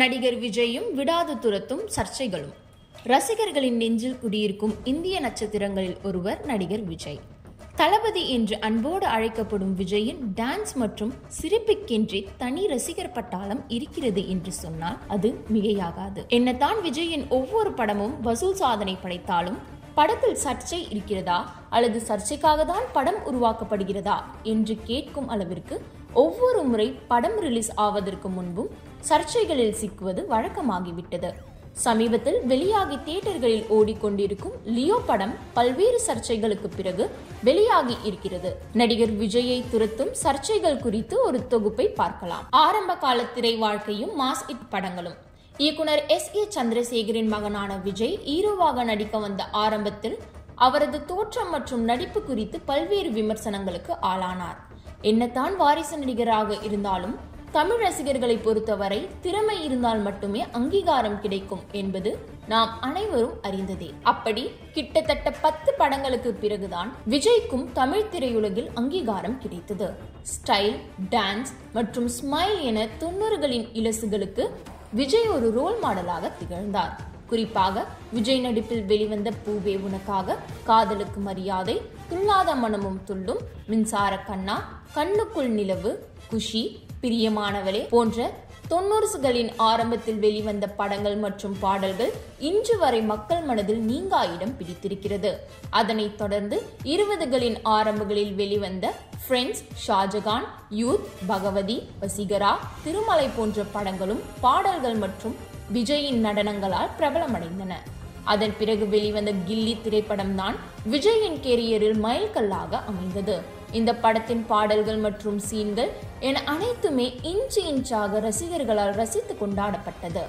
நடிகர் விஜயும் விடாது துரத்தும் சர்ச்சைகளும். ரசிகர்களின் நெஞ்சில் குடியிருக்கும் இந்திய நட்சத்திரங்களில் ஒருவர் நடிகர் விஜய். தளபதி என்று அன்போடு அழைக்கப்படும் விஜயின் டான்ஸ் மற்றும் சிரிப்புக்கென்றே தனி ரசிகர் பட்டாளம் இருக்கிறது என்று சொன்னால் அது மிகையாகாது. என்னத்தான் விஜயின் ஒவ்வொரு படமும் வசூல் சாதனை படைத்தாலும் படத்தில் சர்ச்சை இருக்கிறதா அல்லது சர்ச்சைக்காக தான் படம் உருவாக்கப்படுகிறதா என்று கேட்கும் அளவிற்கு ஒவ்வொரு முறை படம் ரிலீஸ் ஆவதற்கு முன்பும் சர்ச்சைகளில் சிக்குவது வழக்கமாகிவிட்டது. சமீபத்தில் வெளியாகி தியேட்டர்களில் ஓடிக்கொண்டிருக்கும் லியோ படம் பல்வேறு சர்ச்சைகளுக்கு பிறகு வெளியாகி இருக்கிறது. நடிகர் விஜயை துரத்தும் சர்ச்சைகள் குறித்து ஒரு தொகுப்பை பார்க்கலாம். ஆரம்ப கால திரை வாழ்க்கையும் மாஸ் இட் படங்களும். இயக்குனர் எஸ் ஏ சந்திரசேகரின் மகனான விஜய் ஹீரோவாக நடிக்க வந்த ஆரம்பத்தில் அவரது தோற்றம் மற்றும் நடிப்பு குறித்து பல்வேறு விமர்சனங்களுக்கு ஆளானார். என்னத்தான் வாரிசு நடிகராக இருந்தாலும் தமிழ் ரசிகர்களை பொறுத்தவரை திறமை இருந்தால் மட்டுமே அங்கீகாரம் கிடைக்கும் என்பது நாம் அனைவரும் அறிந்ததே. அப்படி கிட்டத்தட்ட பத்து படங்களுக்கு பிறகுதான் விஜய்க்கும் தமிழ் திரையுலகில் அங்கீகாரம் கிடைத்தது. ஸ்டைல் டான்ஸ் மற்றும் ஸ்மைல் என தொண்ணூறுகளின் இலசுகளுக்கு விஜய் ஒரு ரோல் மாடலாக திகழ்ந்தார். குறிப்பாக விஜய் நடிப்பில் வெளிவந்த பூவே உனக்காக காதலுக்கு மரியாதை துள்ளாத மனமும் துள்ளும் மின்சார கண்ணா கண்ணுக்குள் நிலவு குஷி பிரியமானவளே போன்ற தொண்ணூறுகளின் ஆரம்பத்தில் வெளிவந்த படங்கள் மற்றும் பாடல்கள் இன்று வரை மக்கள் மனதில் நீங்கா இடம் பிடித்திருக்கிறது. அதனைத் தொடர்ந்து இருபதுகளின் ஆரம்பங்களில் வெளிவந்த ஃப்ரெண்ட்ஸ் ஷாஜகான் யூத் பகவதி வசிகரா திருமலை போன்ற படங்களும் பாடல்கள் மற்றும் விஜயின் நடனங்களால் பிரபலமடைந்தன. அதன் பிறகு வெளிவந்த கில்லி திரைப்படம் தான் விஜயின் கேரியரில் மைல்கல்லாக அமைந்தது. இந்த படத்தின் பாடல்கள் மற்றும் சீன்கள் என அனைத்துமே இன்ச்சு இன்ச்சாக ரசிகர்களால் ரசித்து கொண்டாடப்பட்டது.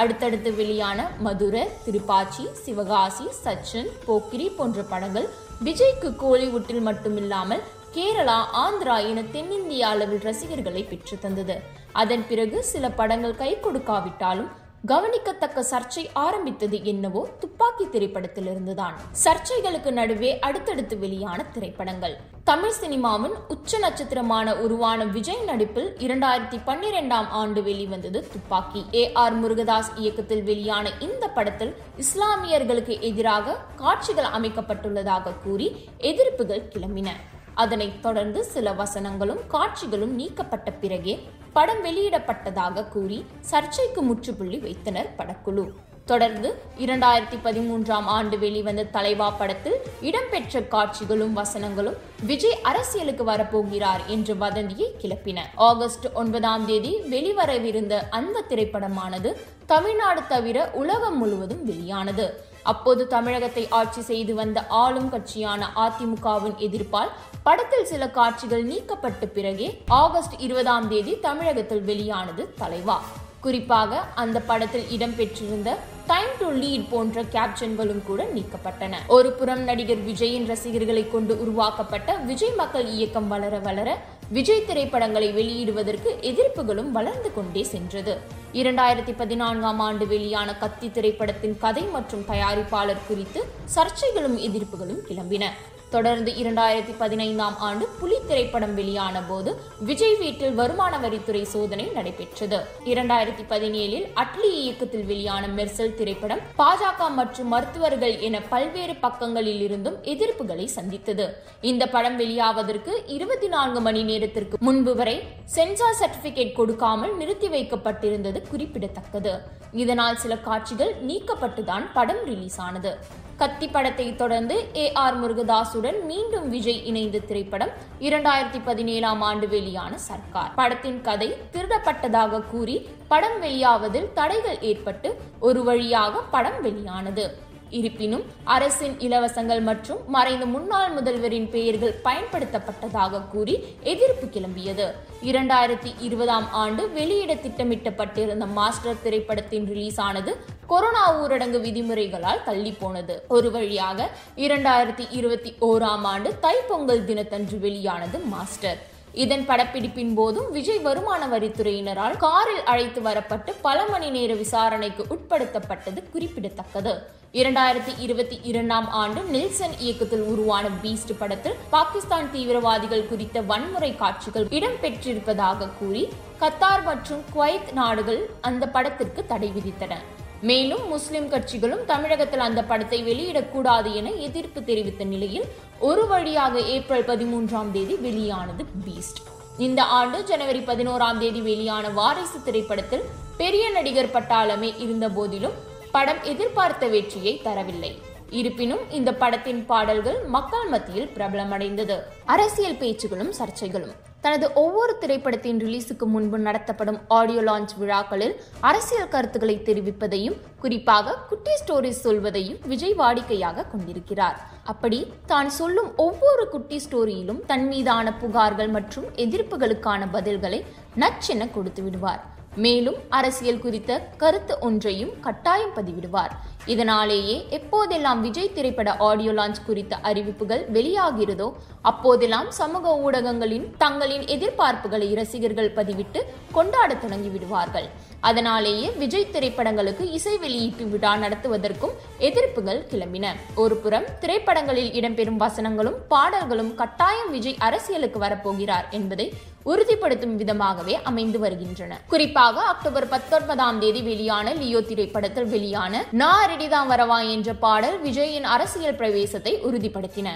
அடுத்தடுத்து வெளியான மதுரை திருப்பாச்சி சிவகாசி சச்சின் போக்கிரி போன்ற படங்கள் விஜய்க்கு கோலிவுட்டில் மட்டுமில்லாமல் கேரளா ஆந்திரா என தென்னிந்திய அளவில் ரசிகர்களை பெற்று தந்தது. அதன் பிறகு சில படங்கள் கை கொடுக்காவிட்டாலும் கவனிக்கத்தக்க சர்ச்சை ஆரம்பித்தது என்னவோ துப்பாக்கி திரைப்படத்திலிருந்துதான். சர்ச்சைகளுக்கு நடுவே அடுத்தடுத்து வெளியான திரைப்படங்கள். தமிழ் சினிமாவின் உச்ச நட்சத்திரமான உருவான விஜய் நடிப்பில் இரண்டாயிரத்தி பன்னிரெண்டாம் ஆண்டு வெளிவந்தது துப்பாக்கி. ஏ. ஆர். முருகதாஸ் இயக்கத்தில் வெளியான இந்த படத்தில் இஸ்லாமியர்களுக்கு எதிராக காட்சிகள் அமைக்கப்பட்டுள்ளதாக கூறி எதிர்ப்புகள் கிளம்பின. அதனைத் தொடர்ந்து சில வசனங்களும் காட்சிகளும் நீக்கப்பட்ட பிறகே படம் வெளியிடப்பட்டதாக கூறி சர்ச்சைக்கு முற்றுப்புள்ளி வைத்தனர் படக்குழு. தொடர்ந்து இரண்டாயிரத்தி பதிமூன்றாம் ஆண்டு வெளிவந்த தலைவா படத்தில் இடம்பெற்ற காட்சிகளும் வசனங்களும் விஜய் அரசியலுக்கு வரப்போகிறார் என்ற வதந்தியை கிளப்பின. ஆகஸ்ட் ஒன்பதாம் தேதி வெளிவரவிருந்த அந்த திரைப்படமானது தமிழ்நாடு தவிர உலகம் முழுவதும் வெளியானது. அப்போது தமிழகத்தை ஆட்சி செய்து வந்த ஆளும் கட்சியான அதிமுகவின் எதிர்ப்பால் படத்தில் சில காட்சிகள் நீக்கப்பட்ட பிறகே ஆகஸ்ட் இருபதாம் தேதி தமிழகத்தில் வெளியானது தலைவா. குறிப்பாக அந்த படத்தில் இடம்பெற்றிருந்த டைம் டு லீட் போன்ற கேப்ஷன்களும் கூட நீக்கப்பட்டன. ஒரு புறம் நடிகர் விஜயின் ரசிகர்களை கொண்டு உருவாக்கப்பட்ட விஜய் மக்கள் இயக்கம் வளர வளர விஜய் திரைப்படங்களை வெளியிடுவதற்கு எதிர்ப்புகளும் வளர்ந்து கொண்டே சென்றது. இரண்டாயிரத்தி பதினான்காம் ஆண்டு வெளியான கத்தி திரைப்படத்தின் கதை மற்றும் தயாரிப்பாளர் குறித்து சர்ச்சைகளும் எதிர்ப்புகளும் கிளம்பின. தொடர்ந்து இரண்டாயிரத்தி பதினைந்தாம் ஆண்டு புலி திரைப்படம் வெளியான போது விஜய் வீட்டில் வருமான வரித்துறை சோதனை நடைபெற்றது. இரண்டாயிரத்தி பதினேழில் அட்லி இயக்கத்தில் வெளியான மெர்சல் திரைப்படம் பாஜக மற்றும் மருத்துவர்கள் என பல்வேறு பக்கங்களில் இருந்தும் எதிர்ப்புகளை சந்தித்தது. இந்த படம் வெளியாவதற்கு இருபத்தி நான்கு மணி நேரத்திற்கு முன்பு வரை சென்சார் சர்டிபிகேட் கொடுக்காமல் நிறுத்தி வைக்கப்பட்டிருந்தது குறிப்பிடத்தக்கது. இதனால் சில காட்சிகள் நீக்கப்பட்டுதான் படம் ரிலீஸ் ஆனது. கத்தி படத்தை தொடர்ந்து ஏ ஆர் முருகதாசுடன் மீண்டும் விஜய் இணைந்த திரைப்படம் இரண்டாயிரத்தி பதினேழாம் ஆண்டு வெளியான சர்க்கார். படத்தின் கதை திருடப்பட்டதாக கூறி படம் வெளியாவதில் தடைகள் ஏற்பட்டு ஒரு வழியாக படம் வெளியானது. இருப்பினும் அரசின் இலவசங்கள் மற்றும் மறைந்த முன்னாள் முதல்வரின் பெயர்கள் பயன்படுத்தப்பட்டதாக கூறி எதிர்ப்பு கிளம்பியது. இரண்டாயிரத்தி இருபதாம் ஆண்டு வெளியிட திட்டமிட்டப்பட்டிருந்த மாஸ்டர் திரைப்படத்தின் ரிலீஸ் ஆனது கொரோனா ஊரடங்கு விதிமுறைகளால் தள்ளி போனது ஒரு வழியாக இரண்டாயிரத்தி இருபத்தி ஓராம் ஆண்டு தைப்பொங்கல் தினத்தன்று வெளியானது மாஸ்டர். இதன் படப்பிடிப்பின் போதும் விஜய் வருமான வரித்துறையினரால் காரில் அழைத்து வரப்பட்டு பல மணி நேர விசாரணைக்கு உட்படுத்தப்பட்டது குறிப்பிடத்தக்கது. இரண்டாயிரத்தி இருபத்தி இரண்டாம் ஆண்டு நில்சன் இயக்கத்தில் உருவான பீஸ்ட் படத்தில் பாகிஸ்தான் தீவிரவாதிகள் குறித்த வன்முறை காட்சிகள் இடம்பெற்றிருப்பதாக கூறி கத்தார் மற்றும் குவைத் நாடுகள் அந்த படத்திற்கு தடை விதித்தன. மேலும் முஸ்லிம் கட்சிகளும் தமிழகத்தில் அந்த படத்தை வெளியிடக்கூடாது என எதிர்ப்பு தெரிவித்த நிலையில் ஒரு வழியாக ஏப்ரல் பதிமூன்றாம் தேதி வெளியானது பீஸ்ட் இந்த ஆண்டு ஜனவரி பதினோராம் தேதி வெளியான வாரிசு திரைப்படத்தில் பெரிய நடிகர் பட்டாளமே இருந்த போதிலும் படம் எதிர்பார்த்த வெற்றியை தரவில்லை. இருப்பினும் இந்த படத்தின் பாடல்கள் மக்கள் மத்தியில் பிரபலமடைந்தது. அரசியல் பேச்சுகளும் சர்ச்சைகளும். தனது ஒவ்வொரு திரைப்படத்தின் ரிலீஸுக்கு முன்பு நடத்தப்படும் ஆடியோ லான்ச் விழாக்களில் அரசியல் கருத்துக்களை தெரிவிப்பதையும் குறிப்பாக குட்டி ஸ்டோரிஸ் சொல்வதையும் விஜய் வாடிக்கையாக கொண்டிருக்கிறார். அப்படி தான் சொல்லும் ஒவ்வொரு குட்டி ஸ்டோரியிலும் தன் மீதான புகார்கள் மற்றும் எதிர்ப்புகளுக்கான பதில்களை நச்சென கொடுத்து விடுவார். மேலும் அரசியல் குறித்த கருத்து ஒன்றையும் கட்டாயம் பதிவிடுவார். இதனாலேயே எப்போதெல்லாம் விஜய் திரைப்பட ஆடியோ லான்ச் குறித்த அறிவிப்புகள் வெளியாகிறதோ அப்போதெல்லாம் சமூக ஊடகங்களின் தங்களின் எதிர்பார்ப்புகளை ரசிகர்கள் பதிவிட்டு கொண்டாட தொடங்கி விடுவார்கள். அதனாலேயே விஜய் திரைப்படங்களுக்கு இசை வெளியீட்டு விழா நடத்துவதற்கும் எதிர்ப்புகள் கிளம்பின. ஒரு புறம் திரைப்படங்களில் இடம்பெறும் வசனங்களும் பாடல்களும் கட்டாயம் விஜய் அரசியலுக்கு வரப்போகிறார் என்பதை உறுதிப்படுத்தும் விதமாகவே அமைந்து வருகின்றன. குறிப்பாக அக்டோபர் பத்தொன்பதாம் தேதி வெளியான லியோ திரைப்படத்தில் வெளியான நாரி ரெடிதான் வரவா என்ற பாடல் விஜயின் அரசியல் பிரவேசத்தை உறுதிப்படுத்தின.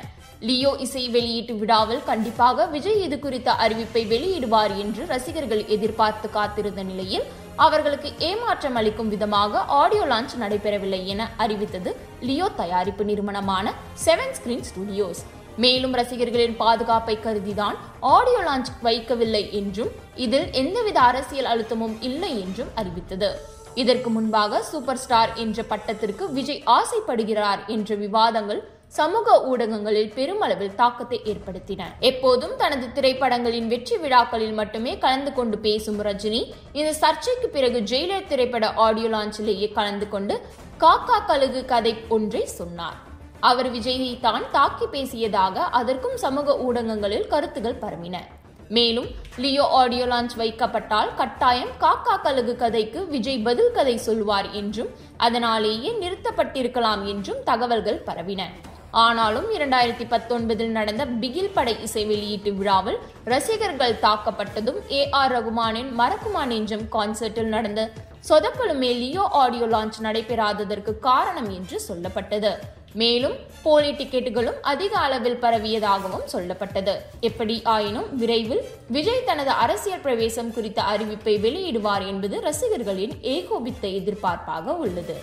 லியோ இசை வெளியீட்டு விழாவில் கண்டிப்பாக விஜய் இது குறித்த அறிவிப்பை வெளியிடுவார் என்று ரசிகர்கள் எதிர்பார்த்து காத்திருந்த நிலையில் அவர்களுக்கு ஏமாற்றம் அளிக்கும் விதமாக ஆடியோ லான்ச் நடைபெறவில்லை என அறிவித்தது லியோ தயாரிப்பு நிறுவனமான செவன் ஸ்கிரீன் ஸ்டுடியோஸ் மேலும் ரசிகர்களின் பாதுகாப்பை கருதிதான் ஆடியோ லான்ச் வைக்கவில்லை என்றும் இதில் எந்தவித அரசியல் அழுத்தமும் இல்லை என்றும் அறிவித்தது. இதற்கு முன்பாக சூப்பர் ஸ்டார் என்ற பட்டத்திற்கு விஜய் ஆசைப்படுகிறார் என்ற விவாதங்கள் சமூக ஊடகங்களில் பெருமளவில் தாக்கத்தை ஏற்படுத்தின. எப்போதும் தனது திரைப்படங்களின் வெற்றி விழாக்களில் மட்டுமே கலந்து கொண்டு பேசும் ரஜினி இந்த சர்ச்சைக்கு பிறகு ஜெயிலர் திரைப்பட ஆடியோ லான்ச்சிலேயே கலந்து கொண்டு காக்கா கழுகு கதை ஒன்றை சொன்னார். அவர் விஜயை தான் தாக்கி பேசியதாக அதற்கும் சமூக ஊடகங்களில் கருத்துகள் பரவின. மேலும் லியோ ஆடியோ லான்ச் வைக்கப்பட்டால் கட்டாயம் காக்கா கழுகு கதைக்கு விஜய் பதில் கதை சொல்வார் என்றும் அதனாலேயே நிறுத்தப்பட்டிருக்கலாம் என்றும் தகவல்கள் பரவின. ஆனாலும் இரண்டாயிரத்தி பத்தொன்பதில் நடந்த பிகில் படை இசை வெளியீட்டு விழாவில் ரசிகர்கள் தாக்கப்பட்டதும் ஏ ஆர் ரகுமானின் மறக்குமா நெஞ்சம் கான்சர்ட்டில் நடந்த சொதப்பலுமே லியோ ஆடியோ லான்ச் நடைபெறாததற்கு காரணம் என்று சொல்லப்பட்டது. மேலும் போலி டிக்கெட்டுகளும் அதிக அளவில் பரவியதாகவும் சொல்லப்பட்டது. எப்படி ஆயினும் விரைவில் விஜய் தனது அரசியல் பிரவேசம் குறித்த அறிவிப்பை வெளியிடுவார் என்பது ரசிகர்களின் ஏகோபித்த எதிர்பார்ப்பாக உள்ளது.